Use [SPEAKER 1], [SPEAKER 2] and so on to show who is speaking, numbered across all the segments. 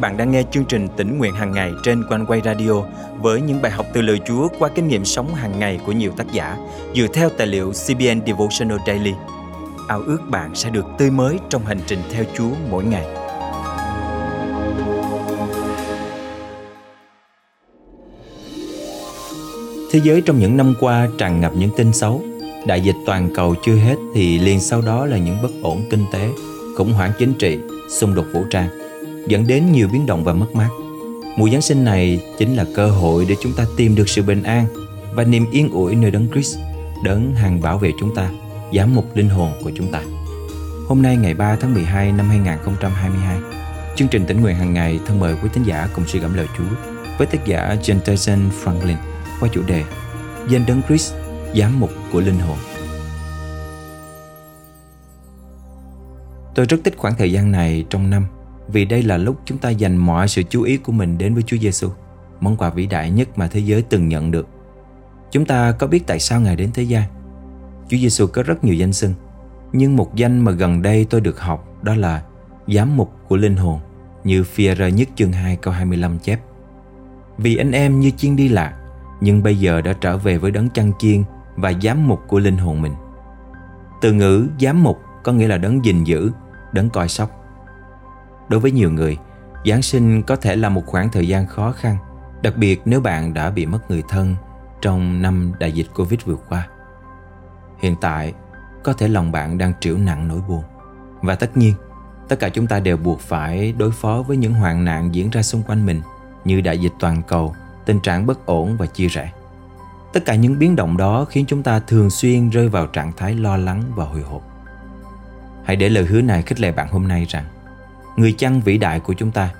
[SPEAKER 1] bạn đang nghe chương trình tỉnh nguyện hàng ngày trên quanh quay radio với những bài học từ lời Chúa qua kinh nghiệm sống hàng ngày của nhiều tác giả dựa theo tài liệu CBN Devotional Daily. Ao ước bạn sẽ được tươi mới trong hành trình theo Chúa mỗi ngày. Thế giới trong những năm qua tràn ngập những tin xấu. Đại dịch toàn cầu chưa hết thì liền sau đó là những bất ổn kinh tế, khủng hoảng chính trị, xung đột vũ trang dẫn đến nhiều biến động và mất mát. Mùa Giáng sinh này chính là cơ hội để chúng ta tìm được sự bình an và niềm yên ủi nơi đấng Christ, đấng hàng bảo vệ chúng ta, giám mục linh hồn của chúng ta. Hôm nay ngày 3 tháng 12 năm 2022, chương trình tỉnh nguyện hàng ngày thân mời quý thính giả cùng suy gẫm lời Chúa với tác giả Jefferson Franklin qua chủ đề Danh đấng Christ, giám mục của linh hồn. Tôi rất thích khoảng thời gian này trong năm vì đây là lúc chúng ta dành mọi sự chú ý của mình đến với Chúa Giêsu, món quà vĩ đại nhất mà thế giới từng nhận được. Chúng ta có biết tại sao Ngài đến thế gian? Chúa Giêsu có rất nhiều danh xưng, nhưng một danh mà gần đây tôi được học đó là giám mục của linh hồn, như phi rơ nhất chương 2 câu 25 chép. Vì anh em như chiên đi lạc, nhưng bây giờ đã trở về với đấng chăn chiên và giám mục của linh hồn mình. Từ ngữ giám mục có nghĩa là đấng gìn giữ, đấng coi sóc. Đối với nhiều người, Giáng sinh có thể là một khoảng thời gian khó khăn, đặc biệt nếu bạn đã bị mất người thân trong năm đại dịch Covid vừa qua. Hiện tại, có thể lòng bạn đang trĩu nặng nỗi buồn. Và tất nhiên, tất cả chúng ta đều buộc phải đối phó với những hoạn nạn diễn ra xung quanh mình như đại dịch toàn cầu, tình trạng bất ổn và chia rẽ. Tất cả những biến động đó khiến chúng ta thường xuyên rơi vào trạng thái lo lắng và hồi hộp. Hãy để lời hứa này khích lệ bạn hôm nay rằng Người chăn vĩ đại của chúng ta,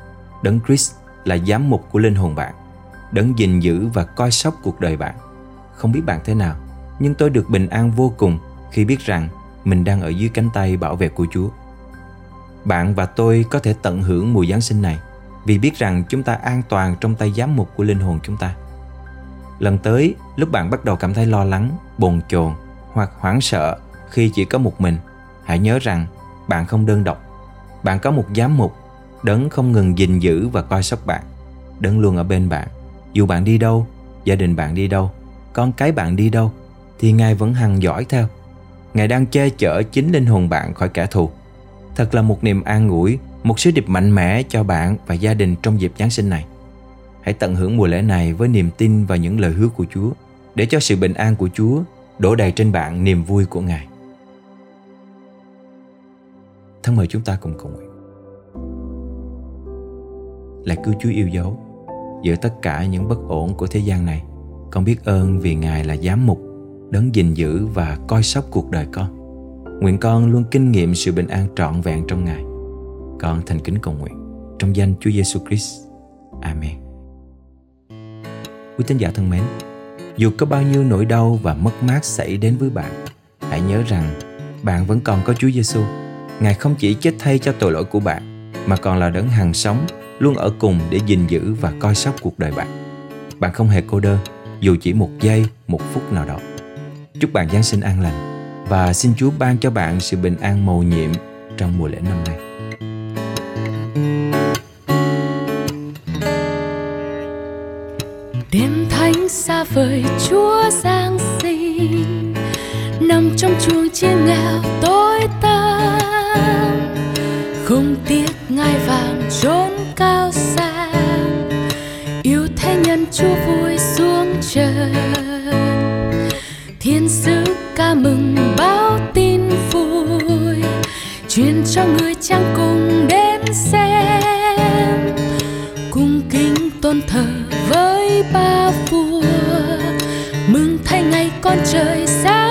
[SPEAKER 1] Đấng Christ là giám mục của linh hồn bạn, Đấng gìn giữ và coi sóc cuộc đời bạn. Không biết bạn thế nào, nhưng tôi được bình an vô cùng khi biết rằng mình đang ở dưới cánh tay bảo vệ của Chúa. Bạn và tôi có thể tận hưởng mùa Giáng sinh này vì biết rằng chúng ta an toàn trong tay giám mục của linh hồn chúng ta. Lần tới, lúc bạn bắt đầu cảm thấy lo lắng, bồn chồn hoặc hoảng sợ khi chỉ có một mình, hãy nhớ rằng bạn không đơn độc bạn có một giám mục Đấng không ngừng gìn giữ và coi sóc bạn. Đấng luôn ở bên bạn. Dù bạn đi đâu, gia đình bạn đi đâu Con cái bạn đi đâu Thì Ngài vẫn hằng dõi theo. Ngài đang che chở chính linh hồn bạn khỏi kẻ thù. Thật là một niềm an ủi Một sứ điệp mạnh mẽ cho bạn và gia đình trong dịp Giáng sinh này. Hãy tận hưởng mùa lễ này với niềm tin và những lời hứa của Chúa Để cho sự bình an của Chúa đổ đầy trên bạn niềm vui của Ngài. Thân mời chúng ta cùng cầu nguyện. Lạy cứu Chúa yêu dấu Giữa tất cả những bất ổn của thế gian này, Con biết ơn vì Ngài là giám mục, Đấng gìn giữ và coi sóc cuộc đời con. Nguyện con luôn kinh nghiệm sự bình an trọn vẹn trong Ngài. Con thành kính cầu nguyện Trong danh Chúa Giêsu Christ. Amen. Quý tín giả thân mến, Dù có bao nhiêu nỗi đau và mất mát xảy đến với bạn, Hãy nhớ rằng bạn vẫn còn có Chúa Giêsu. Ngài không chỉ chết thay cho tội lỗi của bạn mà còn là đấng hàng sống luôn ở cùng để gìn giữ và coi sóc cuộc đời bạn. Bạn không hề cô đơn dù chỉ một giây, một phút nào đó. Chúc bạn Giáng sinh an lành và xin Chúa ban cho bạn sự bình an mầu nhiệm trong mùa lễ năm nay.
[SPEAKER 2] Đêm thánh xa vời Chúa Giáng sinh nằm trong chuông chiên nghèo tối thiên sứ ca mừng báo tin vui, truyền cho người trang cùng đến xem. Cung kính tôn thờ với ba vua, mừng thay ngày con trời sáng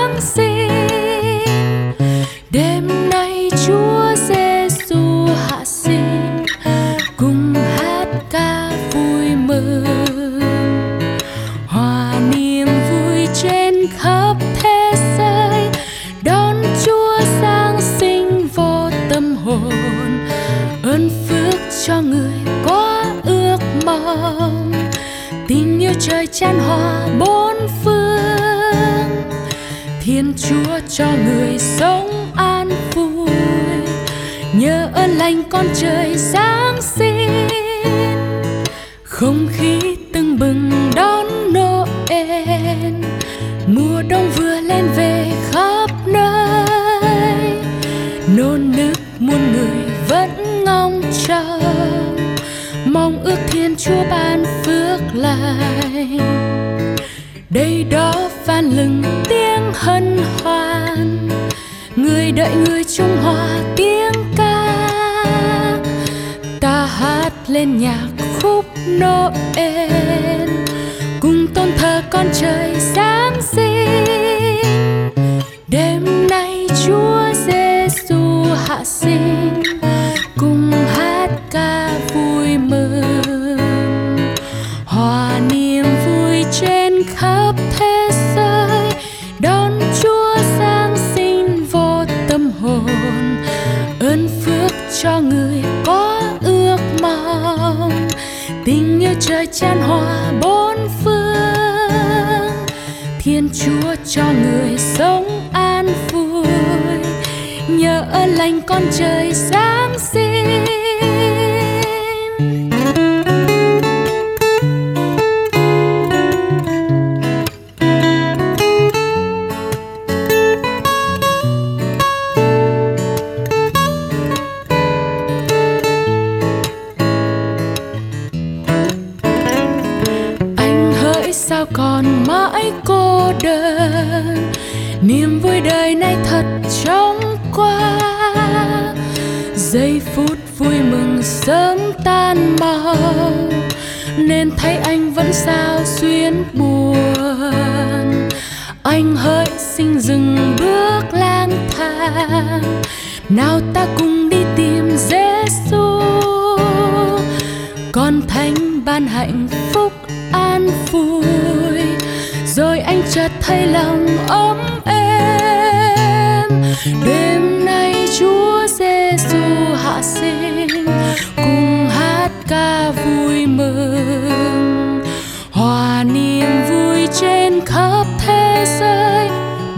[SPEAKER 2] chan hòa bốn phương. Thiên chúa cho người sống an vui nhờ ơn lành con trời giáng sinh. Không khí tưng bừng đón Noel, mùa đông vừa lên về khắp nơi. Nôn nức muôn người vẫn ngóng chờ mong ước thiên chúa ban phước lành đây đó van lừng tiếng hân hoan. Người đợi người trung hòa tiếng ca. Ta hát lên nhạc khúc Noel. Cùng tôn thờ con trời sáng sinh. Đêm nay Chúa Giêsu hạ sinh. Cùng hát ca. cho người có ước mong. Tình yêu trời chan hòa bốn phương. Thiên chúa cho người sống an vui. Nhờ ơn lành con trời sáng sinh. Mãi cô đơn. Niềm vui đời này thật chóng qua. Giây phút vui mừng sớm tan mau nên thấy anh vẫn sao xuyên buồn. Anh hỡi xin dừng bước lang thang. Nào ta cùng đi tìm Giêsu con thánh ban hạnh phúc an vui rồi anh chợt thấy lòng ấm êm. Đêm nay chúa giêsu hạ sinh, cùng hát ca vui mừng. Hòa niềm vui trên khắp thế giới,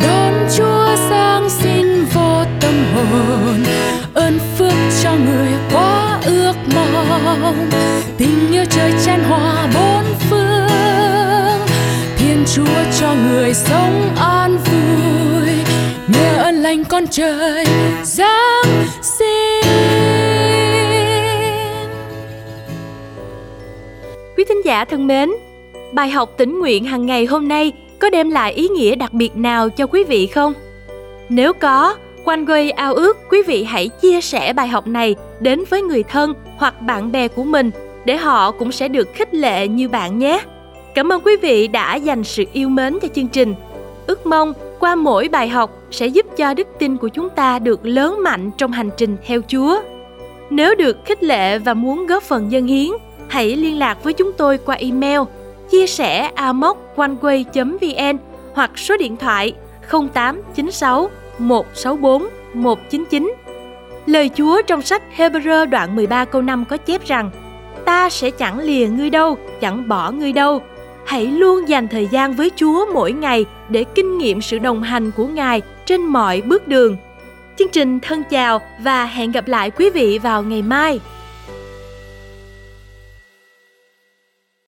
[SPEAKER 2] đón chúa giáng sinh vô tâm hồn. Ơn phước cho người quá ước mong, tình yêu trời chan hòa bốn đời sống an vui nhờ ơn lành con trời giáng sinh
[SPEAKER 3] Quý thính giả thân mến, bài học tỉnh nguyện hàng ngày hôm nay có đem lại ý nghĩa đặc biệt nào cho quý vị không? Nếu có, Quanh Quay ao ước quý vị hãy chia sẻ bài học này đến với người thân hoặc bạn bè của mình để họ cũng sẽ được khích lệ như bạn nhé. Cảm ơn quý vị đã dành sự yêu mến cho chương trình. Ước mong qua mỗi bài học sẽ giúp cho đức tin của chúng ta được lớn mạnh trong hành trình theo Chúa. Nếu được khích lệ và muốn góp phần dân hiến, hãy liên lạc với chúng tôi qua email chia sẻ amoconeway.vn hoặc số điện thoại 0896 164 199. Lời Chúa trong sách Hebrew đoạn 13 câu 5 có chép rằng Ta sẽ chẳng lìa ngươi đâu, chẳng bỏ ngươi đâu. Hãy luôn dành thời gian với Chúa mỗi ngày để kinh nghiệm sự đồng hành của Ngài trên mọi bước đường. Chương trình thân chào và hẹn gặp lại quý vị vào ngày mai.